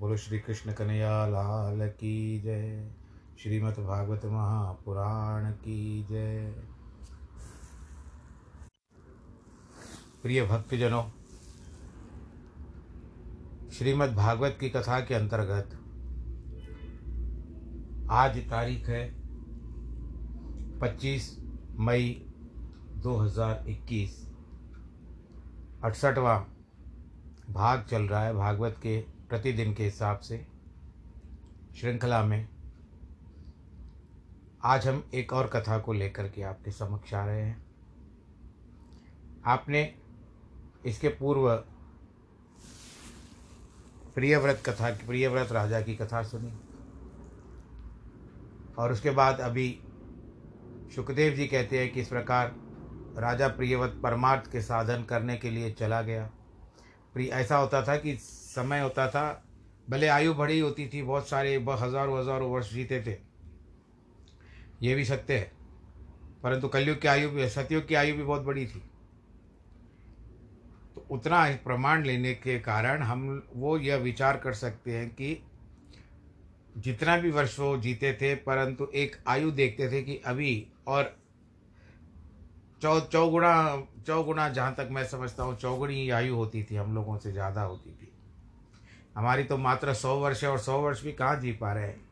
बोलो श्री कृष्ण कन्हैया लाल की जय। श्रीमद् भागवत महापुराण की जय। प्रिय भक्तजनों, श्रीमद् भागवत की कथा के अंतर्गत आज तारीख है 25 मई 2021 अड़सठवा भाग चल रहा है भागवत के प्रतिदिन के हिसाब से, श्रृंखला में, आज हम एक और कथा को लेकर के आपके समक्ष आ रहे हैं। आपने इसके पूर्व प्रियव्रत कथा की प्रियव्रत राजा की कथा सुनी, और उसके बाद अभी सुखदेव जी कहते हैं कि इस प्रकार राजा प्रियव्रत परमार्थ के साधन करने के लिए चला गया। प्रिय ऐसा होता था कि समय होता था, भले आयु बड़ी होती थी, बहुत सारे हज़ारों हज़ारों वर्ष जीते थे। ये भी सत्य है। परंतु कलयुग की आयु भी, सतयुग की आयु भी बहुत बड़ी थी। तो उतना प्रमाण लेने के कारण हम वो यह विचार कर सकते हैं कि जितना भी वर्ष वो जीते थे, परंतु एक आयु देखते थे कि अभी और चौ, चौगुणा चौगुणा जहाँ तक मैं समझता हूँ, चौगुणी आयु होती थी, हम लोगों से ज़्यादा होती थी। हमारी तो मात्र सौ वर्ष है और सौ वर्ष भी कहाँ जी पा रहे हैं?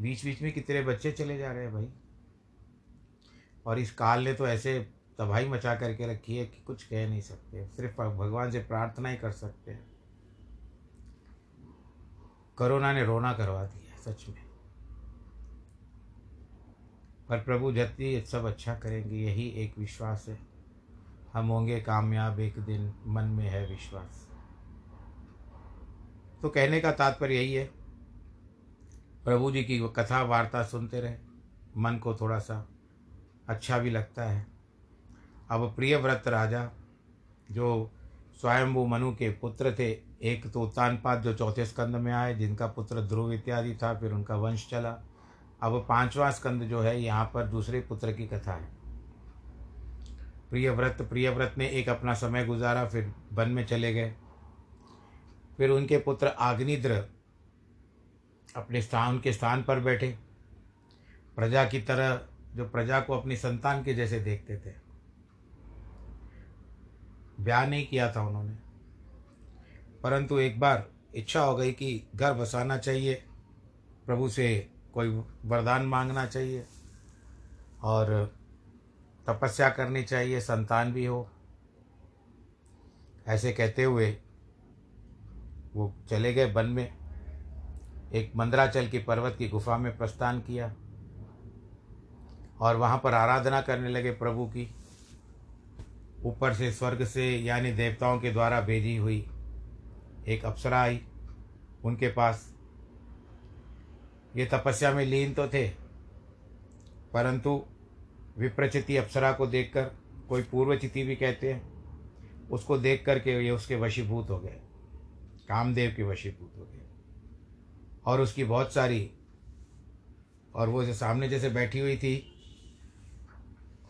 बीच बीच में कितने बच्चे चले जा रहे हैं भाई? और इस काल ने तो ऐसे तबाही मचा करके रखी है कि कुछ कह नहीं सकते। सिर्फ़ भगवान से प्रार्थना ही कर सकते हैं। कोरोना ने रोना करवा दिया, सच में। पर प्रभु जति सब अच्छा करेंगे, यही एक विश्वास है। हम होंगे कामयाब एक दिन, मन में है विश्वास। तो कहने का तात्पर्य यही है। प्रभु जी की कथा वार्ता सुनते रहे। मन को थोड़ा सा अच्छा भी लगता है। अब प्रियव्रत राजा, जो स्वयंभू मनु के पुत्र थे, एक तो उत्तानपाद जो चौथे स्कंद में आए, जिनका पुत्र ध्रुव इत्यादि था, फिर उनका वंश चला। अब पांचवा स्कंद जो है, यहाँ पर दूसरे पुत्र की कथा है। प्रियव्रत प्रियव्रत ने एक अपना समय गुजारा, फिर वन में चले गए। फिर उनके पुत्र आग्निद्र अपने स्थान के स्थान पर बैठे। प्रजा की तरह, जो प्रजा को अपनी संतान के जैसे देखते थे। ब्याह नहीं किया था उन्होंने। परंतु एक बार इच्छा हो गई कि घर बसाना चाहिए। प्रभु से कोई वरदान मांगना चाहिए और तपस्या करनी चाहिए, संतान भी हो। ऐसे कहते हुए वो चले गए वन में। एक मंदराचल की पर्वत की गुफा में प्रस्थान किया और वहाँ पर आराधना करने लगे प्रभु की। ऊपर से स्वर्ग से, यानी देवताओं के द्वारा भेजी हुई एक अप्सरा आई उनके पास। ये तपस्या में लीन तो थे, परंतु विप्रचिति अप्सरा को देखकर, कोई पूर्वचिति भी कहते हैं, उसको देख करके ये उसके वशीभूत हो गए, कामदेव के वशीभूत हो गए। और उसकी बहुत सारी, और वो जो सामने जैसे बैठी हुई थी,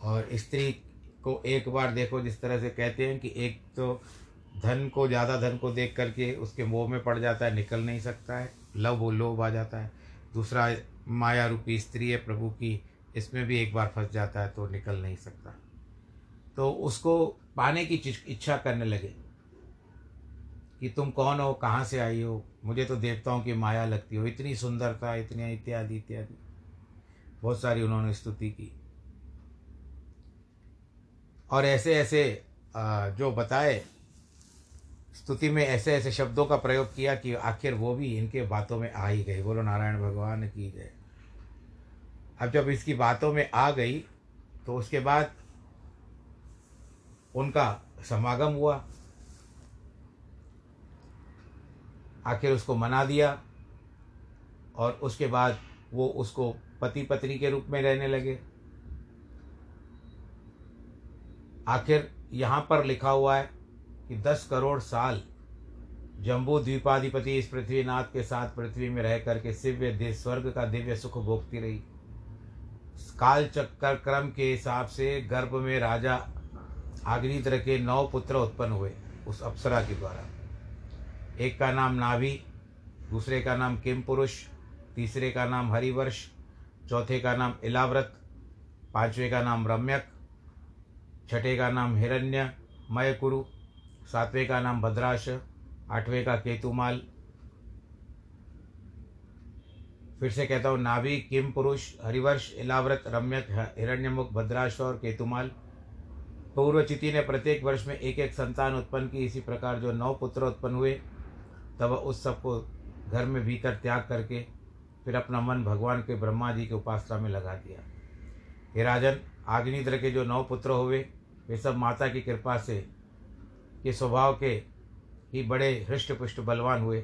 और स्त्री को एक बार देखो जिस तरह से कहते हैं कि एक तो धन को, ज़्यादा धन को देख करके उसके मोह में पड़ जाता है, निकल नहीं सकता है, लव वो लोभ आ जाता है। दूसरा माया रूपी स्त्री है प्रभु की, इसमें भी एक बार फंस जाता है तो निकल नहीं सकता। तो उसको पाने की इच्छा करने लगे कि तुम कौन हो, कहाँ से आई हो? मुझे तो देवताओं की माया लगती हो। इतनी सुंदरता, इतनी इत्यादि इत्यादि। बहुत सारी उन्होंने स्तुति की। और ऐसे ऐसे जो बताए स्तुति में ऐसे ऐसे शब्दों का प्रयोग किया कि आखिर वो भी इनके बातों में आ ही गए। बोलो, नारायण भगवान की जय। अब जब इसकी बातों में आ गई तो उसके बाद उनका समागम हुआ। आखिर उसको मना दिया और उसके बाद वो उसको पति पत्नी के रूप में रहने लगे। आखिर यहाँ पर लिखा हुआ है कि दस करोड़ साल जम्बू द्वीपाधिपति इस पृथ्वीनाथ के साथ पृथ्वी में रह करके दिव्य स्वर्ग का दिव्य सुख भोगती रही। काल चक्कर क्रम के हिसाब से गर्भ में राजा आग्निद्र के नौ पुत्र उत्पन्न हुए उस अप्सरा के द्वारा। एक का नाम नाभि, दूसरे का नाम किम पुरुष तीसरे का नाम हरिवर्ष, चौथे का नाम इलाव्रत पांचवे का नाम रम्यक, छठे का नाम हिरण्य, मयकुरु सातवें का नाम भद्राश, आठवें का केतुमाल। फिर से कहता हूँ, नाभि, किम पुरुष, हरिवर्ष इलाव्रत रम्यक हिरण्यमुख, भद्राश और केतुमाल। पूर्वचिति ने प्रत्येक वर्ष में एक एक संतान उत्पन्न की, इसी प्रकार जो नौ पुत्र उत्पन्न हुए, तब उस सबको घर में भीतर त्याग करके फिर अपना मन भगवान के ब्रह्मा जी के उपासना में लगा दिया। हे राजन, आग्निद्र के जो नौ पुत्र हुए, वे सब माता की कृपा से के स्वभाव के ही बड़े हृष्ट पुष्ट बलवान हुए।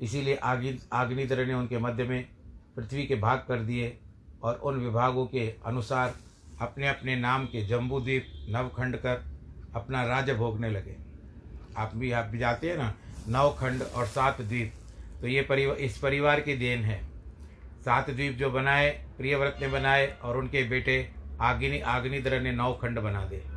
इसीलिए आग्नि आग्निद्र ने उनके मध्य में पृथ्वी के भाग कर दिए और उन विभागों के अनुसार अपने अपने नाम के जम्बूद्वीप, नवखंड कर अपना राज्य भोगने लगे। आप भी आप भी जाते हैं ना, नवखंड और सात द्वीप। तो ये परिवार इस परिवार की देन है। सात द्वीप जो बनाए, प्रियव्रत ने बनाए और उनके बेटे आग्नि आग्निद्र ने नौ खंड बना दे।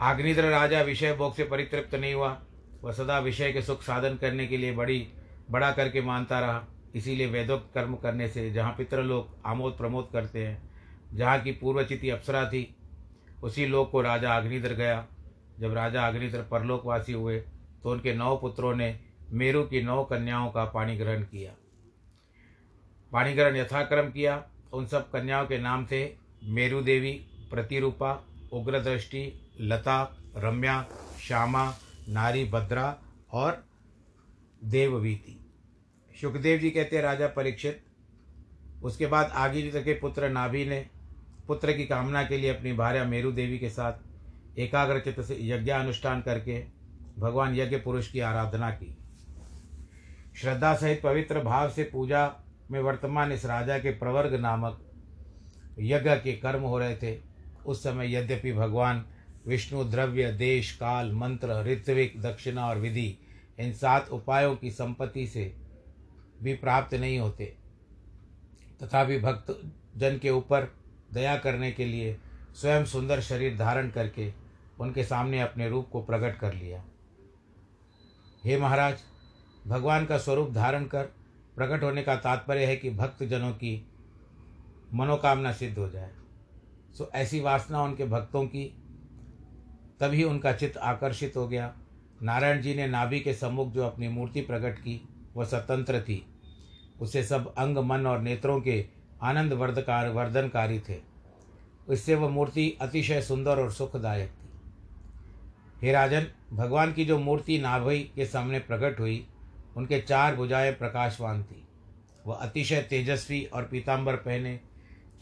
आग्निद्र राजा विषय भोग से परितृप्त नहीं हुआ। वह सदा विषय के सुख साधन करने के लिए बड़ी, बड़ा करके मानता रहा। इसीलिए वेदोक्त कर्म करने से जहाँ पितृलोक आमोद प्रमोद करते हैं, जहाँ की पूर्वचिति अप्सरा थी, उसी लोक को राजा अग्निद्र गया। जब राजा अग्निद्र परलोकवासी हुए तो उनके नौ पुत्रों ने मेरू की नौ कन्याओं का पाणी ग्रहण किया। पाणी ग्रहण यथाक्रम किया। उन सब कन्याओं के नाम थे मेरू देवी प्रतिरूपा, उग्रदृष्टि लता, रम्या, श्यामा, नारी, भद्रा और देववीति। सुखदेव जी कहते हैं, राजा परीक्षित। उसके बाद आगे जी के पुत्र नाभि ने, पुत्र की कामना के लिए अपनी भार्या मेरु देवी के साथ एकाग्र एकाग्रचित से यज्ञानुष्ठान करके भगवान यज्ञ पुरुष की आराधना की। श्रद्धा सहित पवित्र भाव से पूजा में वर्तमान इस राजा के प्रवर्ग नामक यज्ञ के कर्म हो रहे थे। उस समय यद्यपि भगवान विष्णु, द्रव्य, देश, काल, मंत्र, ऋत्विक, दक्षिणा और विधि, इन सात उपायों की संपत्ति से भी प्राप्त नहीं होते। तथापि भक्त जन के ऊपर दया करने के लिए स्वयं सुंदर शरीर धारण करके उनके सामने अपने रूप को प्रकट कर लिया। हे महाराज, भगवान का स्वरूप धारण कर प्रकट होने का तात्पर्य है कि भक्त जनों की मनोकामना सिद्ध हो जाए। सो ऐसी वासना उनके भक्तों की तभी उनका चित्त आकर्षित हो गया। नारायण जी ने नाभि के सम्मुख जो अपनी मूर्ति प्रकट की, वह स्वतंत्र थी। उसे सब अंग, मन और नेत्रों के आनंद वर्धकार, वर्धनकारी थे। इससे वह मूर्ति अतिशय सुंदर और सुखदायक थी। हे राजन, भगवान की जो मूर्ति नाभि के सामने प्रकट हुई, उनके चार भुजाएँ प्रकाशवान थी। वह अतिशय तेजस्वी और पीताम्बर पहने,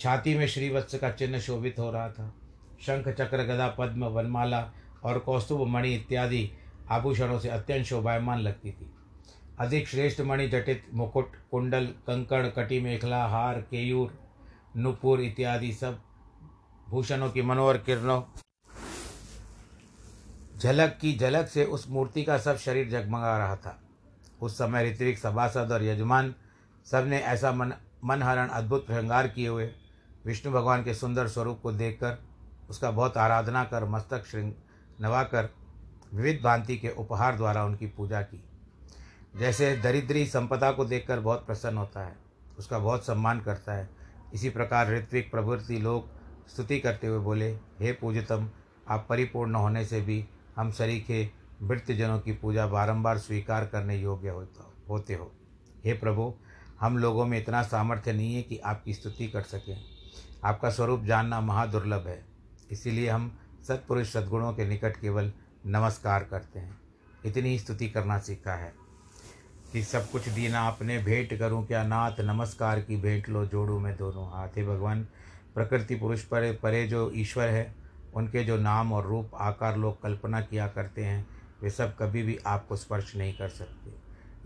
छाती में श्रीवत्स का चिन्ह शोभित हो रहा था। शंख चक्र गदा पद्म वनमाला और कौस्तुभ मणि इत्यादि आभूषणों से अत्यंत शोभायमान लगती थी। अधिक श्रेष्ठ मणि जटित मुकुट, कुंडल कंकड़ कटी मेखला, हार, केयूर, नुपुर इत्यादि सब भूषणों की मनोहर किरणों। झलक की झलक से उस मूर्ति का सब शरीर जगमगा रहा था। उस समय ऋत्विक, सभासद और यजमान सबने ऐसा मन मनहरण अद्भुत श्रृंगार किए हुए विष्णु भगवान के सुंदर स्वरूप को देखकर उसका बहुत आराधना कर, मस्तक, श्रृंग नवाकर विविध भांति के उपहार द्वारा उनकी पूजा की। जैसे दरिद्री संपदा को देखकर बहुत प्रसन्न होता है, उसका बहुत सम्मान करता है। इसी प्रकार ऋत्विक, प्रभृति लोग स्तुति करते हुए बोले, हे पूजितम आप परिपूर्ण होने से भी हम सरीखे वृत्तजनों की पूजा बारंबार स्वीकार करने योग्य होता, होते हो। हे प्रभु, हम लोगों में इतना सामर्थ्य नहीं है कि आपकी स्तुति कर सकें। आपका स्वरूप जानना महादुर्लभ है। इसीलिए हम सत्पुरुष सद्गुणों के निकट केवल नमस्कार करते हैं। इतनी स्तुति करना सीखा है कि सब कुछ दीना आपने भेंट करूँ, क्या नाथ नमस्कार की भेंट लो जोड़ू मैं दोनों हाथ। हे भगवान, प्रकृति पुरुष पर, परे जो ईश्वर है, उनके जो नाम और रूप, आकार लोग कल्पना किया करते हैं, वे सब कभी भी आपको स्पर्श नहीं कर सकते।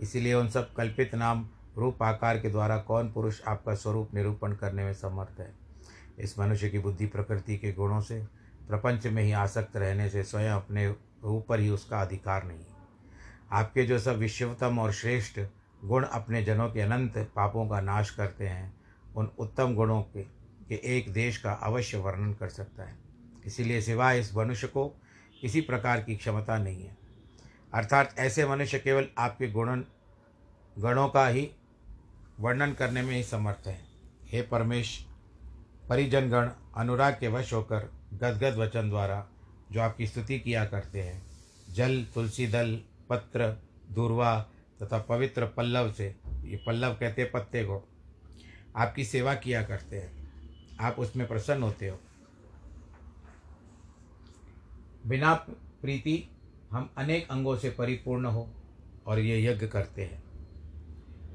इसीलिए उन सब कल्पित नाम, रूप, आकार के द्वारा कौन पुरुष आपका स्वरूप निरूपण करने में समर्थ है? इस मनुष्य की बुद्धि प्रकृति के गुणों से प्रपंच में ही आसक्त रहने से स्वयं अपने ऊपर ही उसका अधिकार नहीं। आपके जो सब विश्वतम और श्रेष्ठ गुण अपने जनों के अनंत पापों का नाश करते हैं उन उत्तम गुणों के, के एक देश का अवश्य वर्णन कर सकता है। इसीलिए सिवाय इस मनुष्य को किसी प्रकार की क्षमता नहीं है। अर्थात ऐसे मनुष्य केवल आपके गुणन गणों का ही वर्णन करने में ही समर्थ है। हे परमेश परिजनगण अनुराग के वश होकर गदगद वचन द्वारा जो आपकी स्तुति किया करते हैं, जल, तुलसी दल, पत्र, दूरवा तथा पवित्र पल्लव से, ये पल्लव कहते पत्ते को, आपकी सेवा किया करते हैं। आप उसमें प्रसन्न होते हो। बिना प्रीति हम अनेक अंगों से परिपूर्ण हो और ये यज्ञ करते हैं।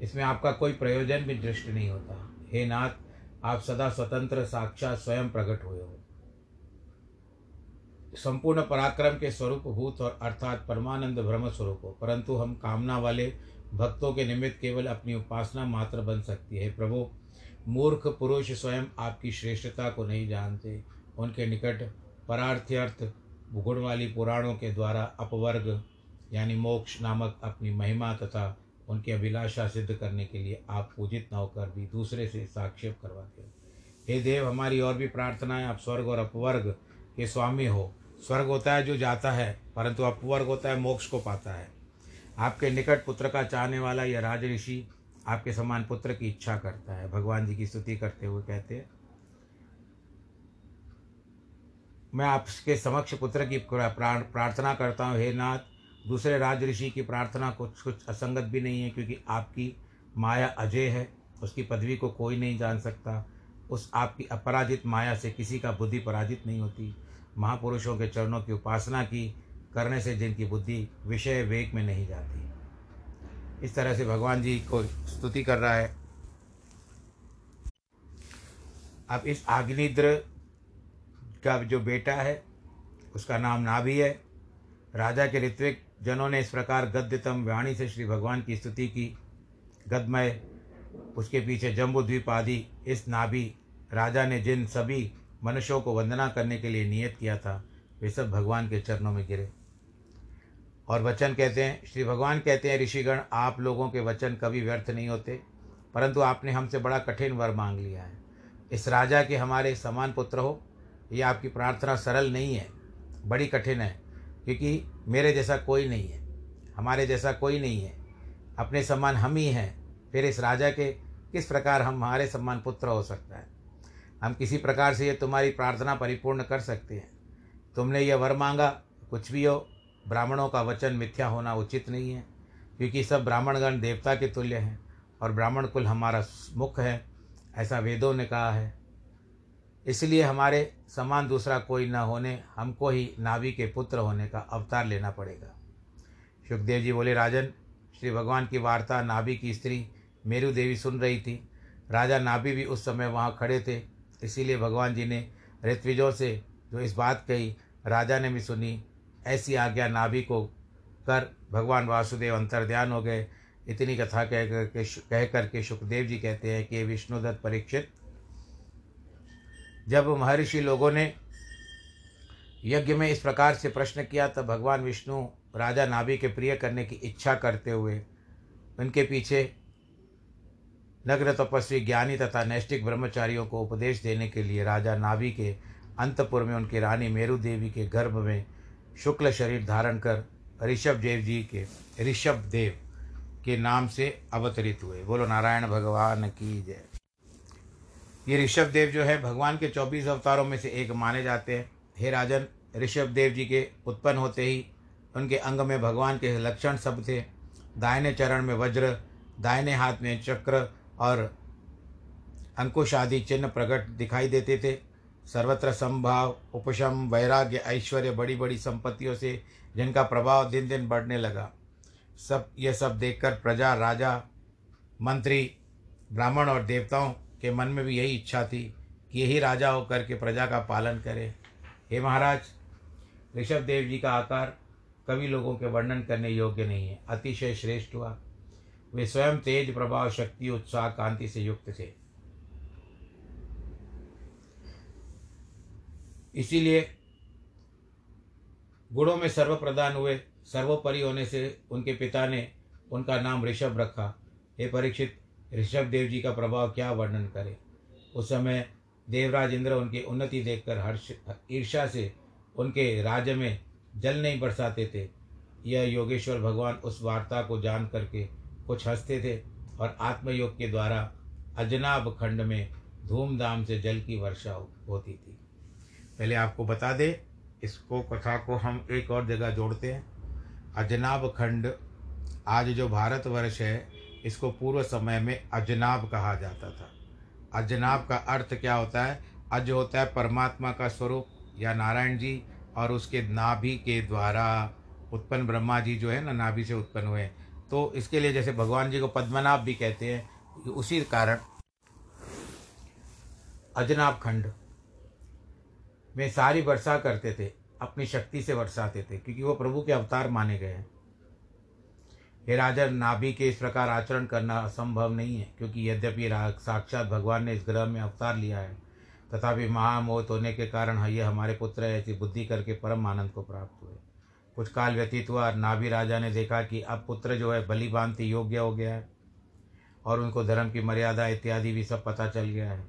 इसमें आपका कोई प्रयोजन भी दृष्टि नहीं होता। हे नाथ आप सदा स्वतंत्र, साक्षात स्वयं प्रकट हुए हो। संपूर्ण पराक्रम के स्वरूप, भूत और अर्थात परमानंद ब्रह्म स्वरूप हो। परंतु हम कामना वाले भक्तों के निमित्त केवल अपनी उपासना मात्र बन सकती है। प्रभु, मूर्ख पुरुष स्वयं आपकी श्रेष्ठता को नहीं जानते। उनके निकट परार्थ्यर्थ गुण वाली पुराणों के द्वारा अपवर्ग, यानी मोक्ष नामक अपनी महिमा तथा उनकी अभिलाषा सिद्ध करने के लिए आप पूजित न होकर भी दूसरे से साक्षेप करवाते हो। हे देव, हमारी और भी प्रार्थना है आप स्वर्ग और अपवर्ग के स्वामी हो। स्वर्ग होता है जो जाता है, परंतु अपवर्ग होता है, मोक्ष को पाता है। आपके निकट पुत्र का चाहने वाला यह राज ऋषि आपके समान पुत्र की इच्छा करता है। भगवान जी की स्तुति करते हुए कहते हैं, मैं आपके समक्ष पुत्र की प्रार्थना करता हूँ, हे नाथ दूसरे राज ऋषि की प्रार्थना, कुछ कुछ असंगत भी नहीं है, क्योंकि आपकी माया अजय है। उसकी पदवी को कोई नहीं जान सकता। उस आपकी अपराजित माया से किसी का बुद्धि पराजित नहीं होती। महापुरुषों के चरणों की उपासना की करने से जिनकी बुद्धि विषय वेग में नहीं जाती। इस तरह से भगवान जी को स्तुति कर रहा है। अब इस आग्निद्र का जो बेटा है, उसका नाम नाभि है। राजा के ऋत्विक जनों ने इस प्रकार गद्यतम वाणी से श्री भगवान की स्तुति की। गदमय उसके पीछे जम्बू द्वीप आदि, इस नाभि राजा ने जिन सभी मनुष्यों को वंदना करने के लिए नियत किया था, वे सब भगवान के चरणों में गिरे। और वचन कहते हैं, श्री भगवान कहते हैं, ऋषिगण, आप लोगों के वचन कभी व्यर्थ नहीं होते, परंतु आपने हमसे बड़ा कठिन वर मांग लिया है। इस राजा के हमारे समान पुत्र हो, ये आपकी प्रार्थना सरल नहीं है, बड़ी कठिन है। क्योंकि मेरे जैसा कोई नहीं है, हमारे जैसा कोई नहीं है, अपने सम्मान हम ही हैं, फिर इस राजा के किस प्रकार हम हमारे सम्मान पुत्र हो सकता है? हम किसी प्रकार से ये तुम्हारी प्रार्थना परिपूर्ण कर सकते हैं। तुमने यह वर मांगा, कुछ भी हो, ब्राह्मणों का वचन मिथ्या होना उचित नहीं है, क्योंकि सब ब्राह्मणगण देवता के तुल्य हैं और ब्राह्मण कुल हमारा मुख है, ऐसा वेदों ने कहा है। इसलिए हमारे समान दूसरा कोई न होने, हमको ही नाभि के पुत्र होने का अवतार लेना पड़ेगा। सुखदेव जी बोले, राजन, श्री भगवान की वार्ता नाभि की स्त्री मेरु देवी सुन रही थी। राजा नाभि भी उस समय वहाँ खड़े थे, इसीलिए भगवान जी ने ऋत्विजों से जो इस बात कही, राजा ने भी सुनी, ऐसी आज्ञा नाभि को कर भगवान वासुदेव अंतर ध्यान हो गए। इतनी कथा कह करके कह करके सुखदेव जी कहते हैं कि विष्णुदत्त परीक्षित जब महर्षि लोगों ने यज्ञ में इस प्रकार से प्रश्न किया, तब भगवान विष्णु राजा नाभि के प्रिय करने की इच्छा करते हुए उनके पीछे नग्न तपस्वी ज्ञानी तथा नैष्टिक ब्रह्मचारियों को उपदेश देने के लिए राजा नाभि के अंतपुर में उनकी रानी मेरु देवी के गर्भ में शुक्ल शरीर धारण कर ऋषभ देव जी के, ऋषभ देव के नाम से अवतरित हुए। बोलो, नारायण भगवान की जय। ये ऋषभ देव जो है, भगवान के चौबीस अवतारों में से एक माने जाते हैं। हे राजन, ऋषभ देव जी के उत्पन्न होते ही, उनके अंग में भगवान के लक्षण सब थे। दाहिने चरण में वज्र, दाहिने हाथ में चक्र और अंकुश आदि चिन्ह प्रकट दिखाई देते थे। सर्वत्र संभाव, उपशम, वैराग्य, ऐश्वर्य बड़ी बड़ी संपत्तियों से जिनका प्रभाव दिन दिन बढ़ने लगा। सब, ये सब देखकर प्रजा, राजा, मंत्री, ब्राह्मण और देवताओं के मन में भी यही इच्छा थी कि यही राजा होकर के प्रजा का पालन करे। हे महाराज, ऋषभ देव जी का आकार कवि लोगों के वर्णन करने योग्य नहीं है, अतिशय श्रेष्ठ हुआ। वे स्वयं तेज प्रभाव, शक्ति, उत्साह, कांति से युक्त थे। इसीलिए गुणों में सर्व प्रदान हुए, सर्वोपरि होने से उनके पिता ने उनका नाम ऋषभ रखा। हे परीक्षित ऋषभ देव जी का प्रभाव क्या वर्णन करे? उस समय देवराज इंद्र उनकी उन्नति देखकर हर्ष ईर्षा से उनके राज्य में जल नहीं बरसाते थे। यह योगेश्वर भगवान उस वार्ता को जान करके कुछ हँसते थे और आत्मयोग के द्वारा अजनाब खंड में धूमधाम से जल की वर्षा होती थी। पहले आपको बता दें, इसको कथा को हम एक और जगह जोड़ते हैं। अजनाब खंड आज जो भारतवर्ष है इसको पूर्व समय में अजनाब कहा जाता था। अजनाब का अर्थ क्या होता है? अज होता है परमात्मा का स्वरूप, या नारायण जी और उसके नाभि के द्वारा। उत्पन्न ब्रह्मा जी जो है ना, नाभि से उत्पन्न हुए। तो इसके लिए जैसे भगवान जी को पद्मनाभ भी कहते हैं, उसी कारण अजनाब खंड में सारी वर्षा करते थे, अपनी शक्ति से वर्षाते थे, क्योंकि वो प्रभु के अवतार माने गए हैं। हे राजन, नाभि के इस प्रकार आचरण करना असंभव नहीं है, क्योंकि यद्यपि साक्षात भगवान ने इस ग्रह में अवतार लिया है, तथापि महामोहित होने के कारण ये हमारे पुत्र ऐसी बुद्धि करके परम आनंद को प्राप्त हुए। कुछ काल व्यतीत हुआ नाभि राजा ने देखा कि अब पुत्र जो है बलि भांति योग्य हो गया है, और उनको धर्म की मर्यादा इत्यादि भी सब पता चल गया है,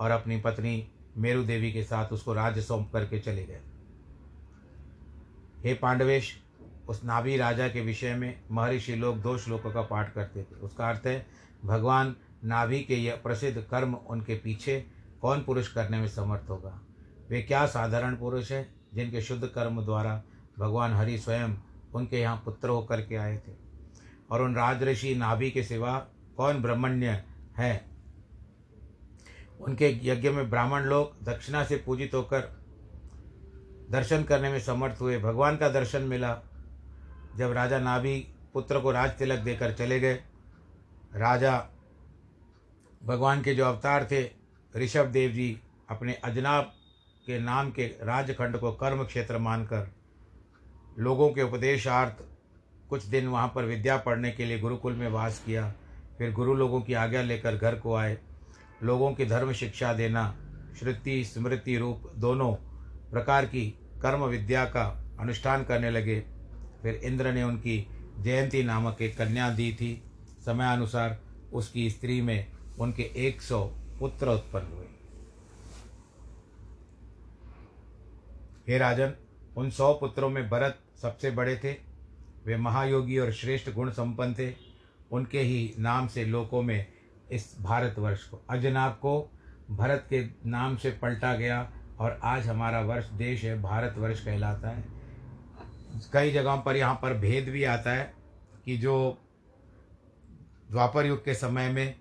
और अपनी पत्नी मेरु देवी के साथ उसको राज्य सौंप करके चले गए। हे पांडवेश उस नाभि राजा के विषय में महर्षि लोग दो श्लोकों का पाठ करते थे। उसका अर्थ है, भगवान नाभि के यह प्रसिद्ध कर्म उनके पीछे कौन पुरुष करने में समर्थ होगा? वे क्या साधारण पुरुष हैं जिनके शुद्ध कर्म द्वारा भगवान हरि स्वयं उनके यहाँ पुत्र होकर के आए थे? और उन राजऋषि नाभि के सिवा कौन ब्रह्मण्य है? उनके यज्ञ में ब्राह्मण लोग दक्षिणा से पूजित होकर दर्शन करने में समर्थ हुए। भगवान का दर्शन मिला जब राजा नाभि पुत्र को राज तिलक देकर चले गए, राजा भगवान के जो अवतार थे, ऋषभ देव जी अपने अजनाब के नाम के राजखंड को कर्म क्षेत्र मानकर लोगों के उपदेशार्थ कुछ दिन वहाँ पर विद्या पढ़ने के लिए गुरुकुल में वास किया। फिर गुरु लोगों की आज्ञा लेकर घर को आए। लोगों की धर्म शिक्षा देना, श्रुति, स्मृति रूप दोनों प्रकार की कर्म विद्या का अनुष्ठान करने लगे। फिर इंद्र ने उनकी जयंती नामक एक कन्या दी थी। समयानुसार उसकी स्त्री में उनके एक सौ पुत्र उत्पन्न हुए। हे राजन, उन सौ पुत्रों में भरत सबसे बड़े थे। वे महायोगी और श्रेष्ठ गुण संपन्न थे। उनके ही नाम से लोकों में इस भारतवर्ष को अजनाब को भरत के नाम से पलटा गया और आज हमारा वर्ष देश है, भारतवर्ष कहलाता है। कई जगहों पर यहाँ पर भेद भी आता है कि जो द्वापर युग के समय में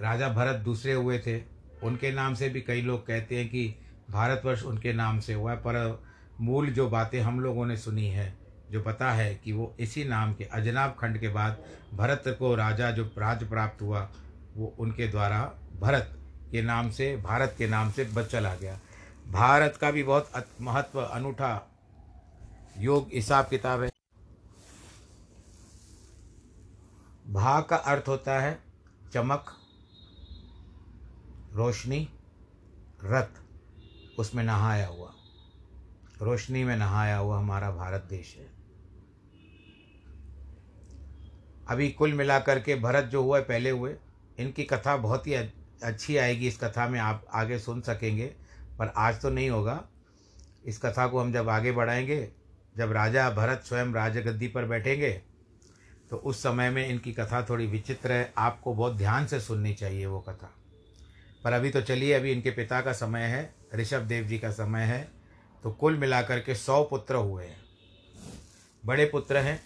राजा भरत दूसरे हुए थे, उनके नाम से भी कई लोग कहते हैं कि भारतवर्ष उनके नाम से हुआ है, पर मूल जो बातें हम लोगों ने सुनी है, जो पता है कि वो इसी नाम के, अजनाब खंड के बाद भरत को राजा जो राज प्राप्त हुआ, वो उनके द्वारा भरत के नाम से, भारत के नाम से बच चला गया। भारत का भी बहुत महत्व अनूठा योग हिसाब किताब है। भा का अर्थ होता है चमक, रोशनी, रथ, उसमें नहाया हुआ। रोशनी में नहाया हुआ हमारा भारत देश है। अभी कुल मिलाकर के भरत जो हुए, पहले हुए, इनकी कथा बहुत ही अच्छी आएगी। इस कथा में आप आगे सुन सकेंगे, पर आज तो नहीं होगा। इस कथा को हम जब आगे बढ़ाएँगे जब राजा भरत स्वयं राजगद्दी पर बैठेंगे तो उस समय में इनकी कथा थोड़ी विचित्र है। आपको बहुत ध्यान से सुननी चाहिए वो कथा। पर अभी तो चलिए, अभी इनके पिता का समय है, ऋषभ देव जी का समय है तो कुल मिलाकर के सौ पुत्र हुए हैं। बड़े पुत्र हैं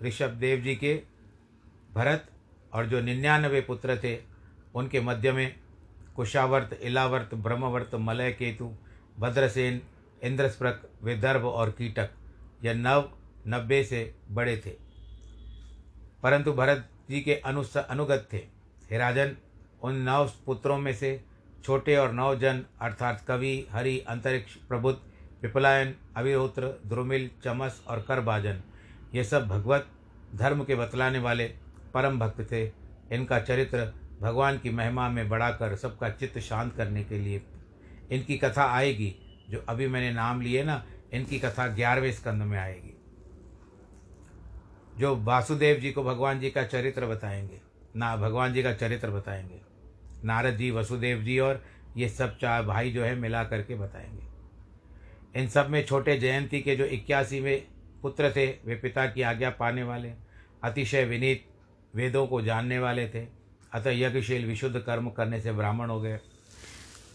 ऋषभ देव जी के, भरत और जो निन्यानवे पुत्र थे, उनके मध्य में कुशावर्त, इलावर्त, ब्रह्मवर्त मलय केतु भद्रसेन, इंद्रस्प्रक, विदर्भ और कीटक यह नव, नब्बे से बड़े थे। परंतु भरत जी के अनुस अनुगत थे। हे राजन, उन नव पुत्रों में से छोटे और नौ जन अर्थात कवि, हरि, अंतरिक्ष प्रबुद्ध पिपलायन अविहोत्र द्रुमिल, चमस और करबाजन, ये सब भगवत धर्म के बतलाने वाले परम भक्त थे। इनका चरित्र भगवान की महिमा में बढ़ाकर सबका चित्त शांत करने के लिए इनकी कथा आएगी, जो अभी मैंने नाम लिए ना इनकी कथा ग्यारहवें स्कंद में आएगी। जो वासुदेव जी को भगवान जी का चरित्र बताएँगे, ना भगवान जी का चरित्र बताएँगे, नारद जी, वसुदेव जी और ये सब चार भाई जो है मिला करके बताएँगे। इन सब में छोटे जयंती के जो इक्यासीवें पुत्र थे, वे पिता की आज्ञा पाने वाले, अतिशय विनीत वेदों को जानने वाले थे, अतः यज्ञशील विशुद्ध कर्म करने से ब्राह्मण हो गए।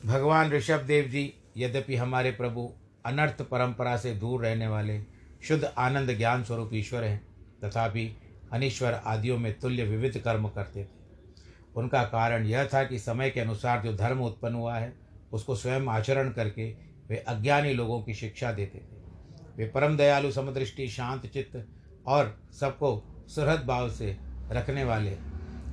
भगवान ऋषभ देव जी, यद्यपि हमारे प्रभु अनर्थ परंपरा से दूर रहने वाले शुद्ध आनंद ज्ञान स्वरूप ईश्वर हैं, तथापि अनिश्वर आदियों में तुल्य विविध कर्म करते थे। उनका कारण यह था कि समय के अनुसार जो धर्म उत्पन्न हुआ है, उसको स्वयं आचरण करके वे अज्ञानी लोगों की शिक्षा देते थे। वे परम दयालु, समदृष्टि, शांत चित्त और सबको सुहृद भाव से रखने वाले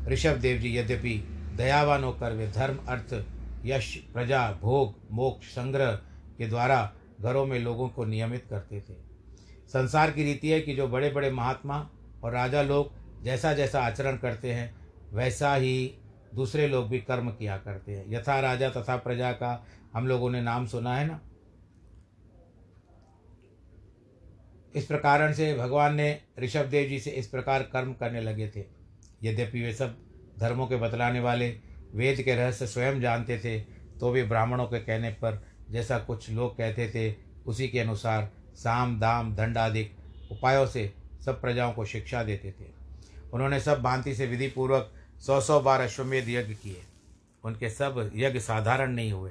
ऋषभ देव जी, यद्यपि दयावान होकर वे धर्म, अर्थ, यश, प्रजा, भोग, मोक्ष, संग्रह के द्वारा घरों में लोगों को नियमित करते थे। संसार की रीति है कि जो बड़े बड़े महात्मा और राजा लोग जैसा जैसा आचरण करते हैं, वैसा ही दूसरे लोग भी कर्म किया करते हैं। यथा राजा तथा प्रजा का हम लोगों ने नाम सुना है ना? इस प्रकार से भगवान ने ऋषभ देव जी से इस प्रकार कर्म करने लगे थे। यद्यपि वे सब धर्मों के बतलाने वाले, वेद के रहस्य स्वयं जानते थे तो भी ब्राह्मणों के कहने पर जैसा कुछ लोग कहते थे, उसी के अनुसार साम, दाम दंड आदि उपायों से सब प्रजाओं को शिक्षा देते थे। उन्होंने सब भांति से विधि पूर्वक सौ सौ बार अश्वमेध यज्ञ किए। उनके सब यज्ञ साधारण नहीं हुए।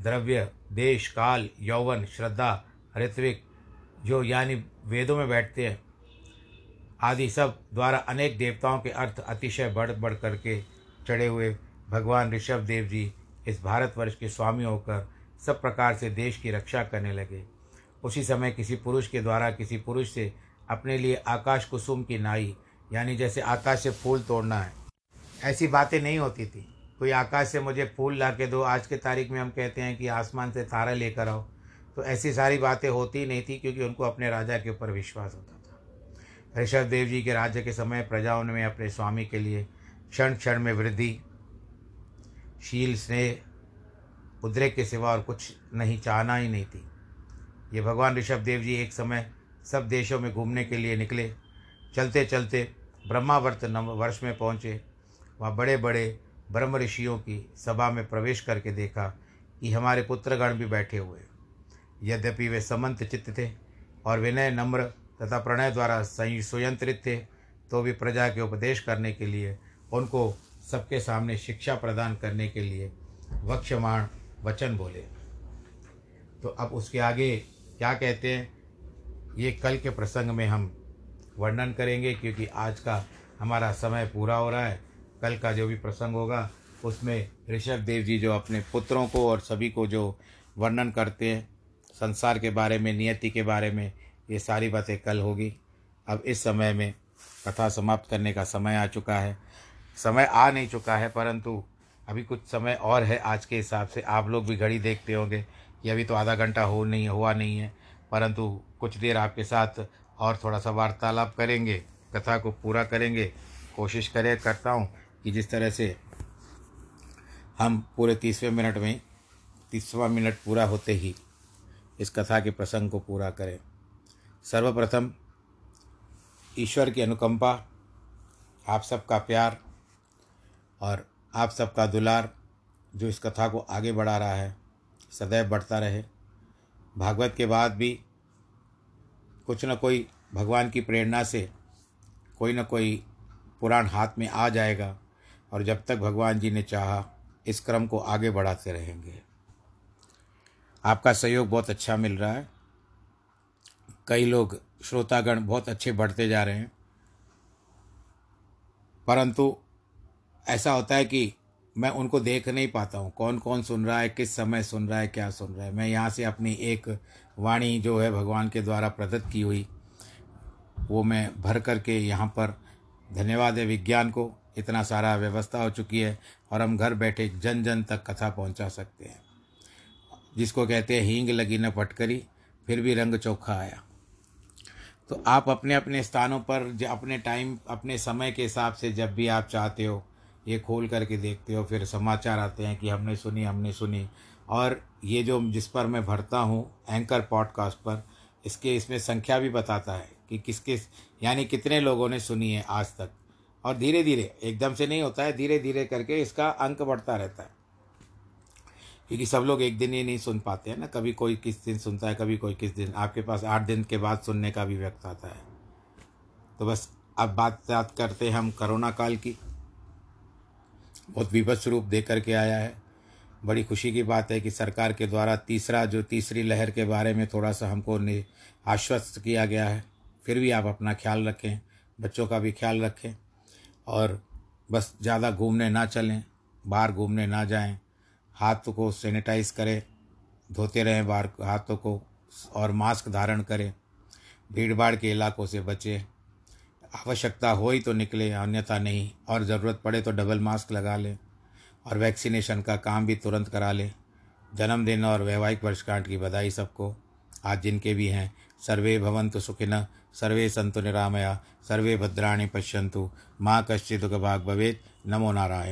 द्रव्य, देश, काल, यौवन, श्रद्धा, ऋत्विक, जो यानी वेदों में बैठते हैं, आदि सब द्वारा अनेक देवताओं के अर्थ अतिशय बढ़ बढ़ करके चढ़े हुए भगवान ऋषभ देव जी इस भारतवर्ष के स्वामी होकर सब प्रकार से देश की रक्षा करने लगे। उसी समय किसी पुरुष के द्वारा किसी पुरुष से अपने लिए आकाश कुसुम की नाई, यानी जैसे आकाश से फूल तोड़ना है। ऐसी बातें नहीं होती थी। कोई आकाश से मुझे फूल ला के दो, आज के तारीख में हम कहते हैं कि आसमान से तारा लेकर आओ। तो ऐसी सारी बातें होती नहीं थी, क्योंकि उनको अपने राजा के ऊपर विश्वास होता था। ऋषभ देव जी के राज्य के समय प्रजाओं में अपने स्वामी के लिए क्षण क्षण में वृद्धि, शील, स्नेह उद्रेक के सिवा और कुछ नहीं, चाहना ही नहीं थी। ये भगवान ऋषभ देव जी एक समय सब देशों में घूमने के लिए निकले। चलते चलते ब्रह्मावर्त नव वर्ष में पहुँचे। वहाँ बड़े बड़े ब्रह्म ऋषियों की सभा में प्रवेश करके देखा कि हमारे पुत्रगण भी बैठे हुए। यद्यपि वे समंत चित्त थे और विनय नम्र तथा प्रणय द्वारा सुयंत्रित थे तो भी प्रजा के उपदेश करने के लिए, उनको सबके सामने शिक्षा प्रदान करने के लिए वक्षमाण वचन बोले। तो अब उसके आगे क्या कहते हैं? ये कल के प्रसंग में हम वर्णन करेंगे क्योंकि आज का हमारा समय पूरा हो रहा है। कल का जो भी प्रसंग होगा, उसमें ऋषभ देव जी जो अपने पुत्रों को और सभी को जो वर्णन करते हैं, संसार के बारे में, नियति के बारे में, ये सारी बातें कल होगी। अब इस समय में कथा समाप्त करने का समय आ चुका है। समय आ नहीं चुका है, परंतु अभी कुछ समय और है आज के हिसाब से। आप लोग भी घड़ी देखते होंगे कि अभी तो आधा घंटा हो नहीं, हुआ नहीं है। परंतु कुछ देर आपके साथ और थोड़ा सा वार्तालाप करेंगे, कथा को पूरा करेंगे। कोशिश करें, करता हूँ कि जिस तरह से हम पूरे तीसवें मिनट में, तीसवा मिनट पूरा होते ही इस कथा के प्रसंग को पूरा करें। सर्वप्रथम ईश्वर की अनुकंपा, आप सबका प्यार और आप सबका दुलार, जो इस कथा को आगे बढ़ा रहा है, सदैव बढ़ता रहे। भागवत के बाद भी कुछ न कोई भगवान की प्रेरणा से कोई न कोई पुराण हाथ में आ जाएगा, और जब तक भगवान जी ने चाहा, इस क्रम को आगे बढ़ाते रहेंगे। आपका सहयोग बहुत अच्छा मिल रहा है। कई लोग, श्रोतागण बहुत अच्छे बढ़ते जा रहे हैं। परंतु ऐसा होता है कि मैं उनको देख नहीं पाता हूँ। कौन कौन सुन रहा है, किस समय सुन रहा है, क्या सुन रहा है। मैं यहाँ से अपनी एक वाणी जो है भगवान के द्वारा प्रदत्त की हुई, वो मैं भर करके यहाँ पर, धन्यवाद है विज्ञान को, इतना सारा व्यवस्था हो चुकी है और हम घर बैठे जन जन तक कथा पहुँचा सकते हैं। जिसको कहते हैं, हींग लगी न फटकरी, फिर भी रंग चोखा आया। तो आप अपने अपने स्थानों पर अपने टाइम अपने समय के हिसाब से जब भी आप चाहते हो ये खोल करके देखते हो, फिर समाचार आते हैं कि हमने सुनी हमने सुनी। और ये जो जिस पर मैं भरता हूँ एंकर पॉडकास्ट पर, इसके, इसमें संख्या भी बताता है कि किस किस, यानी कितने लोगों ने सुनी है आज तक। और धीरे धीरे एकदम से नहीं होता है धीरे धीरे करके इसका अंक बढ़ता रहता है। क्योंकि सब लोग एक दिन ही नहीं सुन पाते हैं ना, कभी कोई किस दिन सुनता है, कभी कोई किस दिन। आपके पास आठ दिन के बाद सुनने का भी व्यक्त आता है। तो बस, अब बात बात करते हैं हम कोरोना काल की। बहुत विभत्स रूप दे करके आया है। बड़ी खुशी की बात है कि सरकार के द्वारा तीसरा, जो तीसरी लहर के बारे में थोड़ा सा हमको आश्वस्त किया गया है। फिर भी आप अपना ख्याल रखें, बच्चों का भी ख्याल रखें और बस ज़्यादा घूमने ना चलें, बाहर घूमने ना जाएँ, हाथ को सैनिटाइज करें, धोते रहें बाहर हाथों को और मास्क धारण करें। भीड़ भाड़ के इलाकों से बचें। आवश्यकता हो ही तो निकले, अन्यथा नहीं। और ज़रूरत पड़े तो डबल मास्क लगा लें और वैक्सीनेशन का काम भी तुरंत करा लें। जन्मदिन और वैवाहिक वर्षगांठ की बधाई सबको। आज जिनके भी हैं, सर्वे भवंतु सुखिन सर्वे संतु निरामया, सर्वे भद्राणी पश्यंतु माँ कश्चिदुगभाग् भवेद नमो नारायण।